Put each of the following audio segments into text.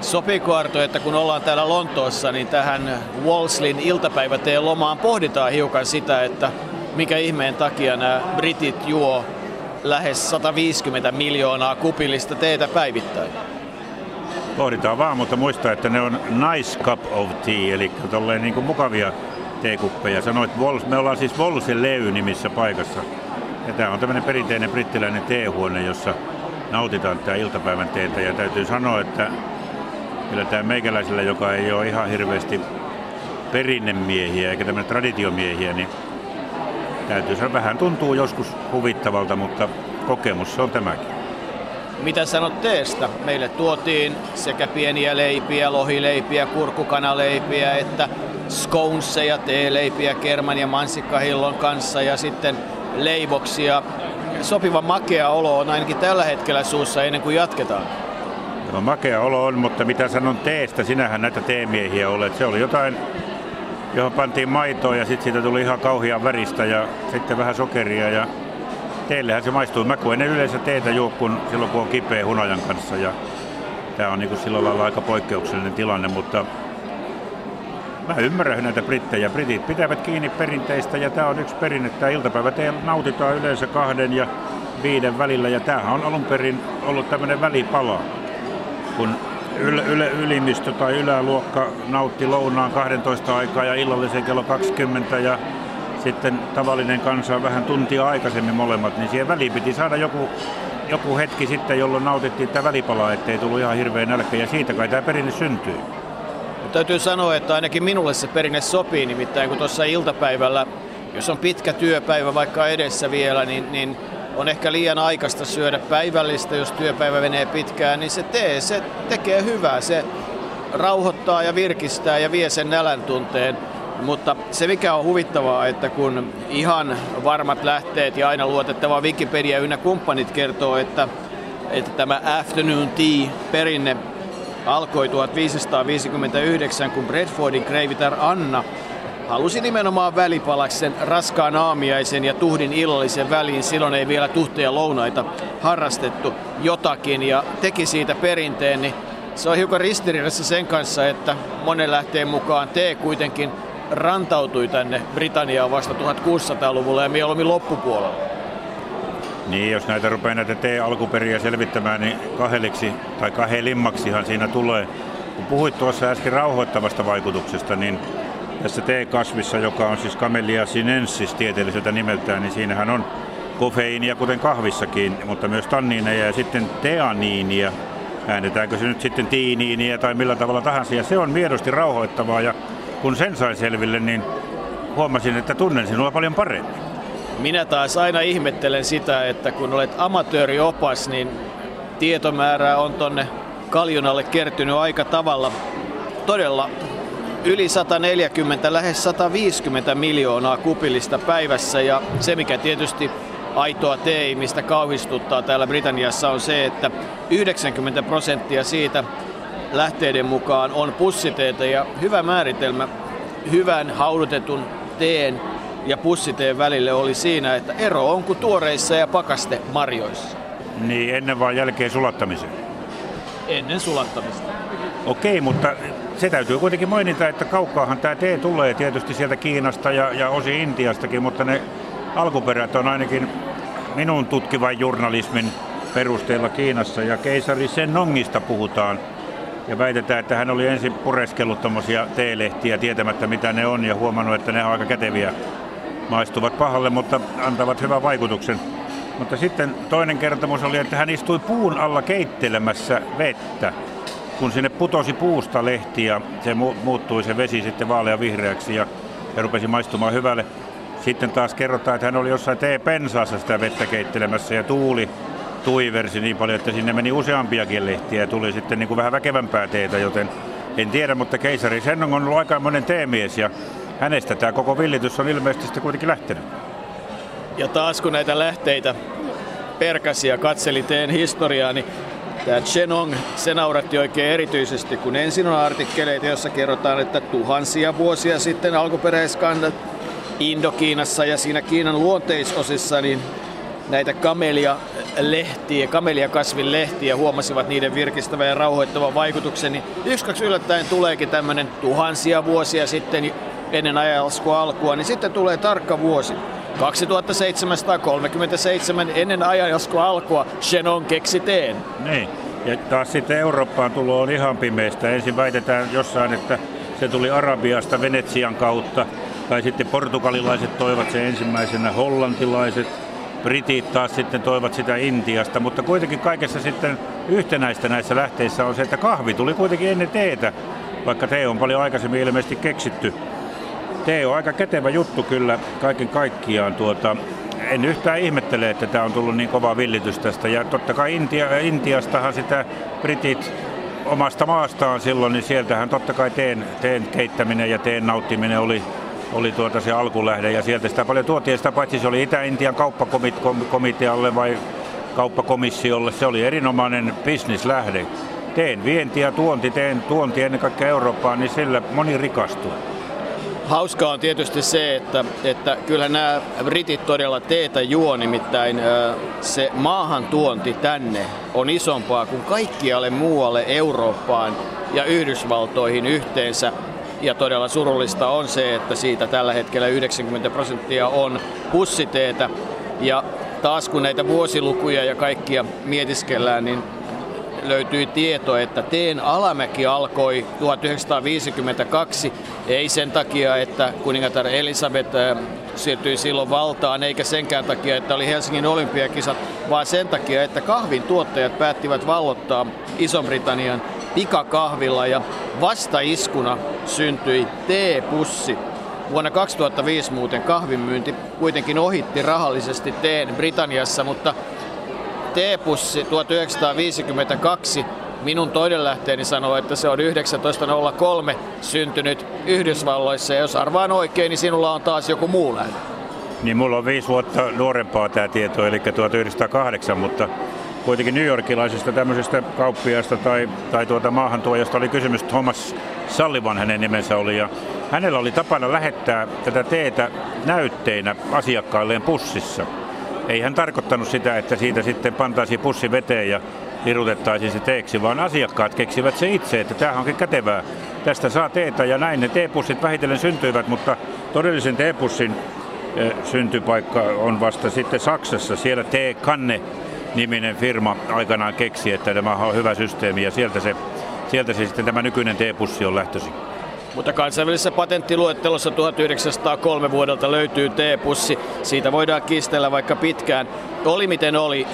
Sopiiko Arto, että kun ollaan täällä Lontoossa, niin tähän Walslin iltapäiväteen lomaan pohditaan hiukan sitä, että mikä ihmeen takia nämä britit juo lähes 150 miljoonaa kupillista teetä päivittäin? Pohditaan vaan, mutta muista, että ne on nice cup of tea, eli tolleen niin kuin mukavia teekuppeja. Sanoit, me ollaan siis Volsen Levy nimissä paikassa. Ja tämä on tämmöinen perinteinen brittiläinen teehuone, jossa nautitaan tämä iltapäivän teetä. Ja täytyy sanoa, että kyllä tämä meikäläisellä, joka ei ole ihan hirveästi perinnemiehiä eikä tämmöinen traditiomiehiä, niin täytyy sanoa, vähän tuntuu joskus huvittavalta, mutta kokemus se on tämäkin. Mitä sanot teestä? Meille tuotiin sekä pieniä leipiä, lohileipiä, kurkukanaleipiä, että sconeseja, teeleipiä kerman ja mansikkahillon kanssa ja sitten leivoksia. Sopiva makea olo on ainakin tällä hetkellä suussa ennen kuin jatketaan. No, makea olo on, mutta mitä sanon teestä, sinähän näitä teemiehiä olet. Se oli jotain, johon pantiin maitoa ja sitten siitä tuli ihan kauhean väristä ja sitten vähän sokeria ja teillehän se maistuu. Mä kun en yleensä teetä juo kun silloin kun on kipeä hunajan kanssa ja tämä on niin silloin lailla aika poikkeuksellinen tilanne, mutta mä ymmärrän näitä brittejä. Britit pitävät kiinni perinteistä ja tämä on yksi perinne. Tämä iltapäivä nautitaan yleensä kahden ja viiden välillä ja tämähän on alun perin ollut tämmöinen välipala. Kun yl, yl, ylimistö tai yläluokka nautti lounaan 12 aikaa ja illallisen kello 20 ja sitten tavallinen kansa vähän tuntia aikaisemmin molemmat, niin siihen väliin piti saada joku, joku hetki sitten, jolloin nautittiin tätä välipalaa, ettei tullut ihan hirveä nälkä ja siitä kai tämä perinne syntyy. Täytyy sanoa, että ainakin minulle se perinne sopii, nimittäin kun tuossa iltapäivällä, jos on pitkä työpäivä vaikka edessä vielä, niin, niin on ehkä liian aikaista syödä päivällistä, jos työpäivä menee pitkään, niin se tee, se tekee hyvää. Se rauhoittaa ja virkistää ja vie sen nälän tunteen. Mutta se mikä on huvittavaa, että kun ihan varmat lähteet ja aina luotettava Wikipedia ynnä kumppanit kertoo, että, että tämä afternoon tea perinne alkoi 1559, kun Bradfordin kreivitar Anna halusi nimenomaan välipalaksen raskaan aamiaisen ja tuhdin illallisen väliin. Silloin ei vielä tuhteja lounaita harrastettu jotakin ja teki siitä perinteen, niin se on hiukan ristiriidassa sen kanssa, että monen lähteen mukaan tee kuitenkin rantautui tänne Britanniaan vasta 1600-luvulla ja mieluummin loppupuolella. Niin, jos näitä rupeaa näitä T-alkuperiä selvittämään, niin kaheliksi tai kahelimmaksihan siinä tulee. Kun puhuit tuossa äsken rauhoittavasta vaikutuksesta, niin tässä T-kasvissa, joka on siis Camellia sinensis tieteelliseltä nimeltään, niin siinähän on kofeiinia, kuten kahvissakin, mutta myös tanniineja ja sitten teaniinia. Äännetäänkö se nyt sitten tiiniiniä tai millä tavalla tahansa. Ja se on miedosti rauhoittavaa ja kun sen sain selville, niin huomasin, että tunnen sinua paljon paremmin. Minä taas aina ihmettelen sitä, että kun olet amatööriopas, niin tietomäärää on tonne kaljunalle kertynyt aika tavalla. Todella yli 140, lähes 150 miljoonaa kupillista päivässä ja se mikä tietysti aitoa teimistä kauhistuttaa täällä Britanniassa on se, että 90 prosenttia siitä lähteiden mukaan on pussiteitä ja hyvä määritelmä hyvän haudutetun teen ja pussiteen välille oli siinä, että ero on kuin tuoreissa ja pakaste marjoissa. Niin, ennen vaan jälkeen sulattamisen. Ennen sulattamista. Okei, mutta se täytyy kuitenkin mainita, että kaukkaahan tämä tee tulee tietysti sieltä Kiinasta ja, ja osin Intiastakin, mutta ne alkuperät on ainakin minun tutkivan journalismin perusteella Kiinassa ja keisari Senongista puhutaan – ja väitetään, että hän oli ensin pureskellut tuommoisia teelehtiä tietämättä mitä ne on ja huomannut, että ne on aika käteviä. Maistuvat pahalle, mutta antavat hyvän vaikutuksen. Mutta sitten toinen kertomus oli, että hän istui puun alla keittelemässä vettä. Kun sinne putosi puusta lehti ja se muuttui se vesi sitten vaalea vihreäksi ja, ja rupesi maistumaan hyvälle. Sitten taas kerrotaan, että hän oli jossain tee-pensaassa sitä vettä keittelemässä ja tuuli tuiversi niin paljon, että sinne meni useampiakin lehtiä ja tuli sitten niin kuin vähän väkevämpää teetä, joten en tiedä, mutta keisari sen on ollut aika monen teemies ja hänestä tämä koko villitys on ilmeisesti sitten kuitenkin lähtenyt. Ja taas kun näitä lähteitä perkäsi ja katseli teen historiaa, niin tämä Chenong, se nauratti oikein erityisesti, kun ensin on artikkeleita, joissa kerrotaan, että tuhansia vuosia sitten alkuperäiskannat Indokiinassa ja siinä Kiinan luonteisosissa, niin näitä kamelia lehtiä, kamelia kasvin lehtiä, huomasivat niiden virkistävän ja rauhoittavan vaikutuksen, niin yksi kaksi yllättäen tuleekin tämmöinen tuhansia vuosia sitten ennen ajanlaskua alkua, niin sitten tulee tarkka vuosi. 2737 ennen ajanlaskua alkua Shenon keksi teen. Niin. Ja taas sitten Eurooppaan tulo on ihan pimeistä. Ensin väitetään jossain, että se tuli Arabiasta Venetsian kautta. Tai sitten portugalilaiset toivat sen ensimmäisenä, hollantilaiset, britit taas sitten toivat sitä Intiasta. Mutta kuitenkin kaikessa sitten yhtenäistä näissä lähteissä on se, että kahvi tuli kuitenkin ennen teetä, vaikka tee on paljon aikaisemmin ilmeisesti keksitty. Tee on aika kätevä juttu kyllä kaiken kaikkiaan. Tuota, en yhtään ihmettele, että tämä on tullut niin kova villitys tästä. Ja totta kai Intia, Intiastahan sitä britit omasta maastaan silloin, niin sieltähän totta kai teen, teen keittäminen ja teen nauttiminen oli, oli tuota se alkulähde. Ja sieltä sitä paljon tuotiin sitä, paitsi se oli Itä-Intian kauppakomitealle vai kauppakomissiolle. Se oli erinomainen bisnislähde. Teen vienti ja tuonti, teen tuonti ennen kaikkea Eurooppaan, niin sillä moni rikastuu. Hauskaa on tietysti se, että, että kyllä nämä britit todella teetä juo, nimittäin se maahantuonti tänne on isompaa kuin kaikkialle muualle Eurooppaan ja Yhdysvaltoihin yhteensä. Ja todella surullista on se, että siitä tällä hetkellä 90 prosenttia on pussiteetä. Ja taas kun näitä vuosilukuja ja kaikkia mietiskellään, niin löytyi tieto, että teen alamäki alkoi 1952, ei sen takia, että kuningatar Elisabeth äh, siirtyi silloin valtaan, eikä senkään takia, että oli Helsingin olympiakisat, vaan sen takia, että kahvin tuottajat päättivät vallottaa Iso-Britannian pikakahvilla ja vastaiskuna syntyi teepussi. Vuonna 2005 muuten kahvin myynti kuitenkin ohitti rahallisesti teen Britanniassa, mutta teepussi 1952 minun toinen lähteeni sanoo, että se on 1903 syntynyt Yhdysvalloissa. Ja jos arvaan oikein, niin sinulla on taas joku muu lähde. Niin mulla on viisi vuotta nuorempaa tämä tieto, eli 1908, mutta kuitenkin New Yorkilaisesta tämmöisestä kauppiaasta tai, tai tuota maahantuojasta oli kysymys. Thomas Sullivan hänen nimensä oli ja hänellä oli tapana lähettää tätä teetä näytteinä asiakkailleen pussissa. Ei hän tarkoittanut sitä, että siitä sitten pantaisiin pussi veteen ja lirutettaisiin se teeksi, vaan asiakkaat keksivät se itse, että tämähän onkin kätevää. Tästä saa teetä ja näin ne teepussit vähitellen syntyivät, mutta todellisen teepussin syntypaikka on vasta sitten Saksassa. Siellä T-kanne niminen firma aikanaan keksi, että tämä on hyvä systeemi ja sieltä se, sieltä se sitten tämä nykyinen teepussi on lähtöisin. Mutta kansainvälisessä patenttiluettelossa 1903 vuodelta löytyy T-pussi. Siitä voidaan kiistellä vaikka pitkään. Oli miten oli,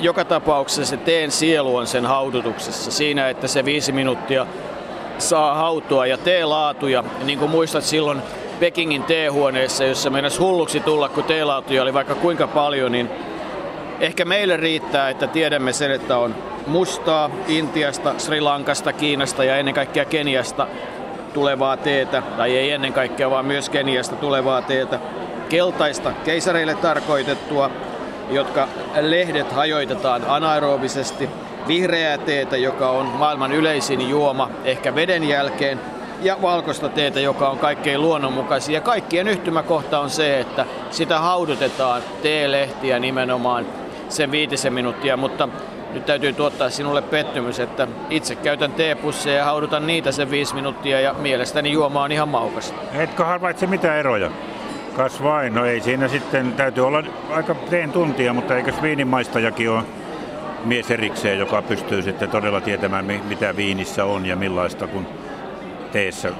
joka tapauksessa se teen sielu on sen haudutuksessa. Siinä, että se viisi minuuttia saa hautua ja teelaatuja. Niin kuin muistat silloin Pekingin teehuoneessa, jossa meinasi hulluksi tulla, kun teelaatuja oli vaikka kuinka paljon, niin ehkä meille riittää, että tiedämme sen, että on mustaa Intiasta, Sri Lankasta, Kiinasta ja ennen kaikkea Keniasta tulevaa teetä, tai ei ennen kaikkea, vaan myös Keniasta tulevaa teetä, keltaista keisareille tarkoitettua, jotka lehdet hajoitetaan anaerobisesti, vihreää teetä, joka on maailman yleisin juoma ehkä veden jälkeen, ja valkoista teetä, joka on kaikkein luonnonmukaisin. Ja kaikkien yhtymäkohta on se, että sitä haudutetaan teelehtiä nimenomaan sen viitisen minuuttia, mutta nyt täytyy tuottaa sinulle pettymys, että itse käytän teepusseja ja haudutan niitä sen viisi minuuttia ja mielestäni juoma on ihan maukas. Etkö havaitse mitä eroja? Kas vain, no ei siinä sitten, täytyy olla aika teen tuntia, mutta eikös viinimaistajakin ole mies erikseen, joka pystyy sitten todella tietämään, mitä viinissä on ja millaista kuin teessä,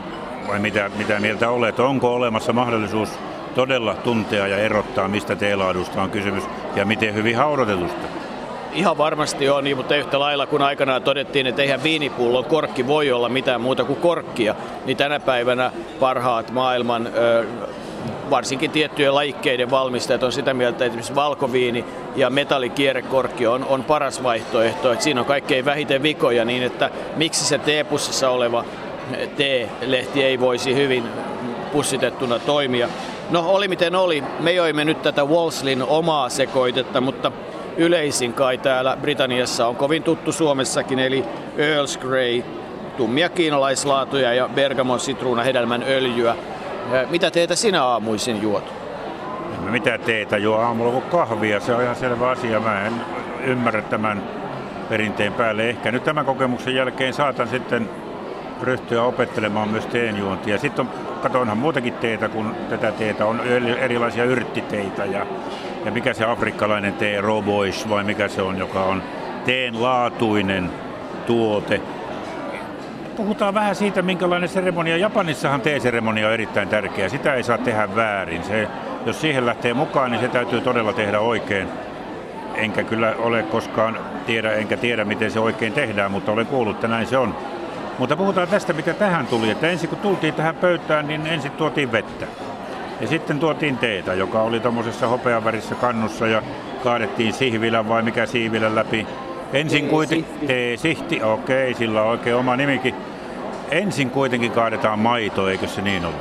vai mitä, mitä mieltä olet? Onko olemassa mahdollisuus todella tuntea ja erottaa, mistä teelaadusta on kysymys ja miten hyvin haudotetusta? Ihan varmasti on, niin, mutta yhtä lailla kun aikanaan todettiin, että eihän viinipullon korkki voi olla mitään muuta kuin korkkia, niin tänä päivänä parhaat maailman varsinkin tiettyjen lajikkeiden valmistajat on sitä mieltä, että esimerkiksi valkoviini ja metallikierrekorkki on, on paras vaihtoehto. Että siinä on kaikkein vähiten vikoja niin, että miksi se teepussissa oleva teelehti ei voisi hyvin pussitettuna toimia. No oli miten oli, me joimme nyt tätä Wolslin omaa sekoitetta, mutta yleisin kai täällä Britanniassa on kovin tuttu Suomessakin, eli Earl's Grey, tummia kiinalaislaatuja ja bergamon sitruuna hedelmän öljyä. Mitä teitä sinä aamuisin juot? mitä teetä juo aamulla kuin kahvia. Se on ihan selvä asia. Mä en ymmärrä tämän perinteen päälle. Ehkä nyt tämän kokemuksen jälkeen saatan sitten ryhtyä opettelemaan myös teenjuontia. Sitten on, katsonhan muutakin teitä kuin tätä teitä. On erilaisia yrttiteitä ja, ja mikä se afrikkalainen tee, robois vai mikä se on, joka on teen laatuinen tuote. Puhutaan vähän siitä, minkälainen seremonia. Japanissahan teeseremonia on erittäin tärkeä. Sitä ei saa tehdä väärin. Se, jos siihen lähtee mukaan, niin se täytyy todella tehdä oikein. Enkä kyllä ole koskaan tiedä, enkä tiedä miten se oikein tehdään, mutta olen kuullut, että näin se on. Mutta puhutaan tästä, mitä tähän tuli. Että ensin kun tultiin tähän pöytään, niin ensin tuotiin vettä. Ja sitten tuotiin teetä, joka oli tuommoisessa hopeavärissä kannussa ja kaadettiin sihvilän vai mikä siivilän läpi. Ensin kuitenkin, teesihti, okei, okay, sillä on oikein oma nimikin. Ensin kuitenkin kaadetaan maito, eikö se niin ole?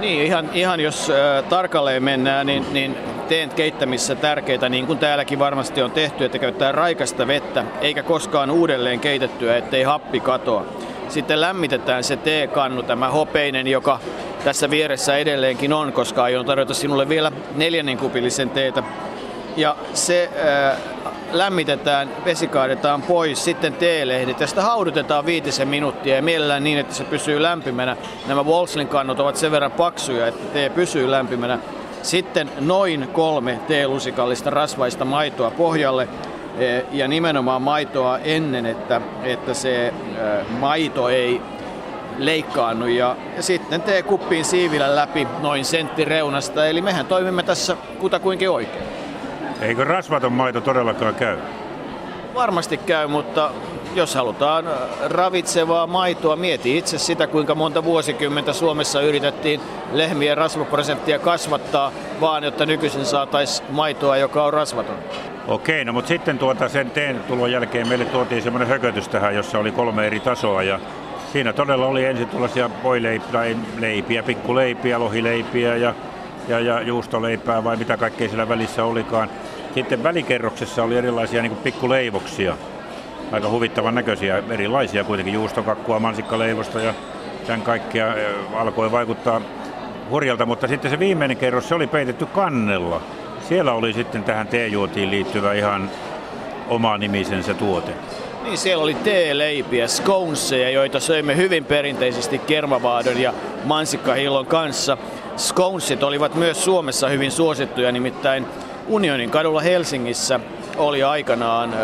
Niin, ihan, ihan jos äh, tarkalleen mennään, niin, niin teen keittämissä tärkeitä, niin kuin täälläkin varmasti on tehty, että käyttää raikasta vettä, eikä koskaan uudelleen keitettyä, ettei happi katoa. Sitten lämmitetään se teekannu, tämä hopeinen, joka tässä vieressä edelleenkin on, koska aion tarjota sinulle vielä neljännen kupillisen teetä. Ja se äh, lämmitetään, vesi kaadetaan pois, sitten teelehdit ja sitä haudutetaan viitisen minuuttia ja mielellään niin, että se pysyy lämpimänä. Nämä Wolfslin kannot ovat sen verran paksuja, että tee pysyy lämpimänä. Sitten noin kolme teelusikallista rasvaista maitoa pohjalle e, ja nimenomaan maitoa ennen, että, että se e, maito ei leikkaannu ja, ja sitten tee kuppiin siivillä läpi noin sentti reunasta. Eli mehän toimimme tässä kutakuinkin oikein. Eikö rasvaton maito todellakaan käy? Varmasti käy, mutta jos halutaan ravitsevaa maitoa, mieti itse sitä, kuinka monta vuosikymmentä Suomessa yritettiin lehmien rasvaprosenttia kasvattaa, vaan jotta nykyisin saataisiin maitoa, joka on rasvaton. Okei, no mutta sitten tuota sen teen tulon jälkeen meille tuotiin semmoinen hökötys tähän, jossa oli kolme eri tasoa ja siinä todella oli ensin tuollaisia voileipiä, pikkuleipiä, lohileipiä ja, ja, ja juustoleipää vai mitä kaikkea siellä välissä olikaan. Sitten välikerroksessa oli erilaisia niin pikkuleivoksia, aika huvittavan näköisiä, erilaisia kuitenkin, juustokakkua, mansikkaleivosta ja tämän kaikkea alkoi vaikuttaa hurjalta, mutta sitten se viimeinen kerros, se oli peitetty kannella. Siellä oli sitten tähän teejuotiin liittyvä ihan oma nimisensä tuote. Niin, siellä oli teeleipiä, sconeseja, joita söimme hyvin perinteisesti kermavaadon ja mansikkahillon kanssa. Sconesit olivat myös Suomessa hyvin suosittuja, nimittäin Unionin kadulla Helsingissä oli aikanaan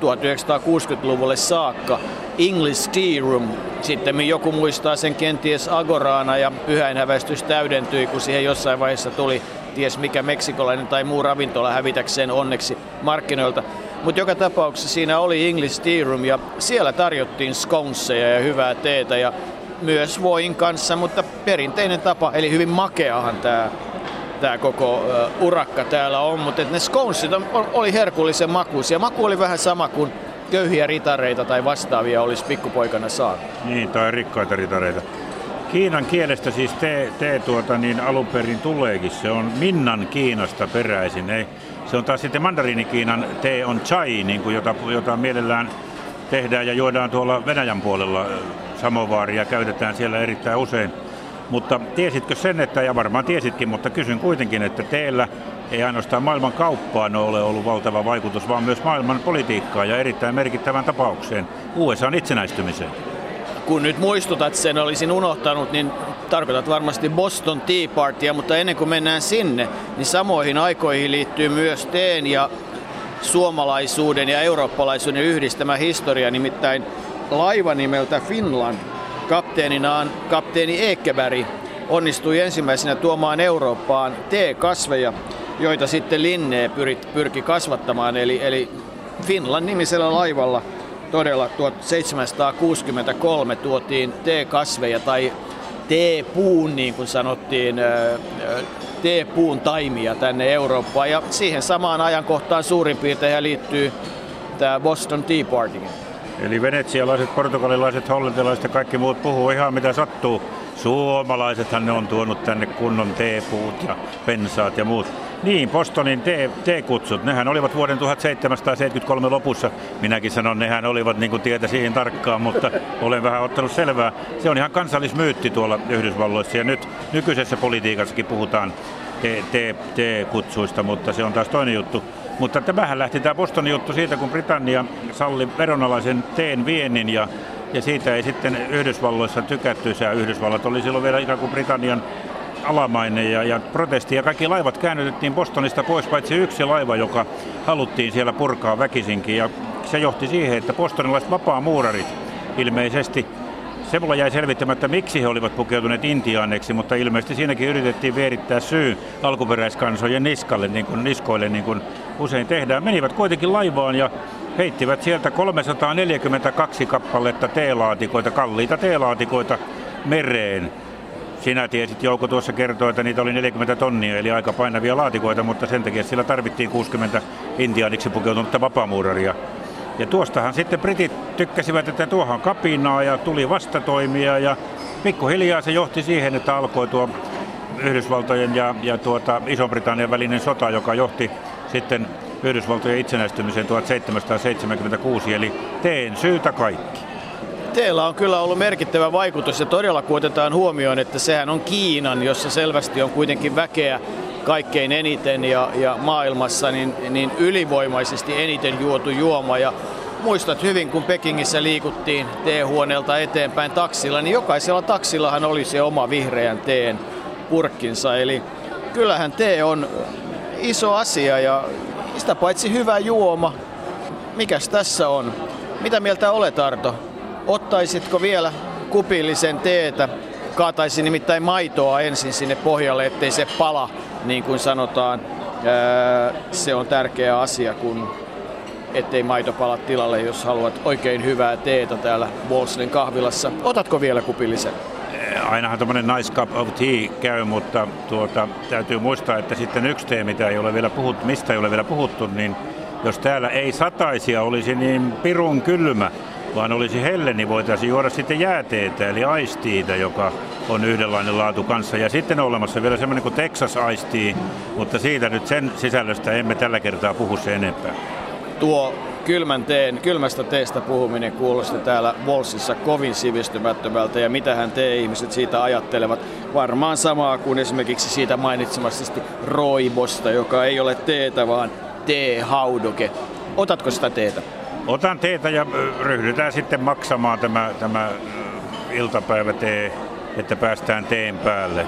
1960-luvulle saakka English Tea Room. Sitten joku muistaa sen kenties Agoraana ja pyhäinhäväistys täydentyi, kun siihen jossain vaiheessa tuli ties mikä meksikolainen tai muu ravintola hävitäkseen onneksi markkinoilta. Mutta joka tapauksessa siinä oli English Tea Room ja siellä tarjottiin sconeseja ja hyvää teetä ja myös voin kanssa, mutta perinteinen tapa, eli hyvin makeahan tämä tämä koko urakka täällä on, mutta ne sconesit oli herkullisen makuisia. Maku oli vähän sama kuin köyhiä ritareita tai vastaavia olisi pikkupoikana saanut. Niin, tai rikkaita ritareita. Kiinan kielestä siis te, te tuota, niin alun perin tuleekin. Se on Minnan Kiinasta peräisin. Ei, se on taas sitten mandariinikiinan tee on chai, niin kuin jota, jota mielellään tehdään ja juodaan tuolla Venäjän puolella. Samovaaria käytetään siellä erittäin usein. Mutta tiesitkö sen, että, ja varmaan tiesitkin, mutta kysyn kuitenkin, että teillä ei ainoastaan maailman kauppaan ole ollut valtava vaikutus, vaan myös maailman politiikkaan ja erittäin merkittävän tapaukseen USAn itsenäistymiseen. Kun nyt muistutat sen, olisin unohtanut, niin tarkoitat varmasti Boston Tea Partya, mutta ennen kuin mennään sinne, niin samoihin aikoihin liittyy myös teen ja suomalaisuuden ja eurooppalaisuuden yhdistämä historia, nimittäin laiva nimeltä Finland kapteeninaan kapteeni Eekkeberg onnistui ensimmäisenä tuomaan Eurooppaan T-kasveja, joita sitten Linne pyrki kasvattamaan. Eli, eli Finland nimisellä laivalla todella 1763 tuotiin T-kasveja tai T-puun, niin kuin sanottiin, T-puun taimia tänne Eurooppaan. Ja siihen samaan ajankohtaan suurin piirtein liittyy tämä Boston Tea Party. Eli venetsialaiset, portugalilaiset, hollantilaiset ja kaikki muut puhuu ihan mitä sattuu. Suomalaisethan ne on tuonut tänne kunnon teepuut ja pensaat ja muut. Niin, Bostonin teekutsut, nehän olivat vuoden 1773 lopussa. Minäkin sanon, nehän olivat niin kuin tietä siihen tarkkaan, mutta olen vähän ottanut selvää. Se on ihan kansallismyytti tuolla Yhdysvalloissa ja nyt nykyisessä politiikassakin puhutaan T-kutsuista, mutta se on taas toinen juttu. Mutta tämähän lähti tämä Bostonin juttu siitä, kun Britannia salli veronalaisen teen viennin ja, ja siitä ei sitten Yhdysvalloissa tykätty. Ja Yhdysvallat oli silloin vielä ikään kuin Britannian alamainen ja, ja protesti ja kaikki laivat käännytettiin Bostonista pois, paitsi yksi laiva, joka haluttiin siellä purkaa väkisinkin ja se johti siihen, että bostonilaiset vapaa-muurarit ilmeisesti se mulla jäi selvittämättä, miksi he olivat pukeutuneet intiaaneksi, mutta ilmeisesti siinäkin yritettiin vierittää syy alkuperäiskansojen niskalle, niin kuin niskoille, niin kuin usein tehdään. Menivät kuitenkin laivaan ja heittivät sieltä 342 kappaletta teelaatikoita, kalliita teelaatikoita mereen. Sinä tiesit, Jouko tuossa kertoi, että niitä oli 40 tonnia, eli aika painavia laatikoita, mutta sen takia sillä tarvittiin 60 intiaaniksi pukeutunutta vapaamuuraria. Ja tuostahan sitten britit tykkäsivät, että tuohan kapinaa ja tuli vastatoimia ja pikkuhiljaa se johti siihen, että alkoi tuo Yhdysvaltojen ja, ja tuota Iso-Britannian välinen sota, joka johti sitten Yhdysvaltojen itsenäistymiseen 1776, eli teen syytä kaikki. Teillä on kyllä ollut merkittävä vaikutus ja todella kun otetaan huomioon, että sehän on Kiinan, jossa selvästi on kuitenkin väkeä kaikkein eniten ja, ja maailmassa niin, niin ylivoimaisesti eniten juotu juoma. Ja muistat hyvin, kun Pekingissä liikuttiin teehuoneelta eteenpäin taksilla, niin jokaisella taksillahan oli se oma vihreän teen purkkinsa. Eli kyllähän tee on iso asia ja sitä paitsi hyvä juoma. Mikäs tässä on? Mitä mieltä olet Arto? Ottaisitko vielä kupillisen teetä? Kaataisi nimittäin maitoa ensin sinne pohjalle, ettei se pala, niin kuin sanotaan. Se on tärkeä asia, kun ettei maito pala tilalle, jos haluat oikein hyvää teetä täällä Wolselin kahvilassa. Otatko vielä kupillisen? Ainahan tämmöinen nice cup of tea käy, mutta tuota, täytyy muistaa, että sitten yksi tee, mitä ei ole vielä puhuttu, mistä ei ole vielä puhuttu, niin jos täällä ei sataisia olisi niin pirun kylmä, vaan olisi helle, niin voitaisiin juoda sitten jääteetä, eli aistiita, joka on yhdenlainen laatu kanssa. Ja sitten on olemassa vielä semmoinen kuin Texas Ice mutta siitä nyt sen sisällöstä emme tällä kertaa puhu se enempää. Tuo kylmän teen, kylmästä teestä puhuminen kuulosti täällä Volsissa kovin sivistymättömältä ja mitähän te-ihmiset siitä ajattelevat. Varmaan samaa kuin esimerkiksi siitä mainitsemasti roibosta, joka ei ole teetä, vaan teehaudoke. Otatko sitä teetä? Otan teetä ja ryhdytään sitten maksamaan tämä, tämä iltapäivätee, että päästään teen päälle.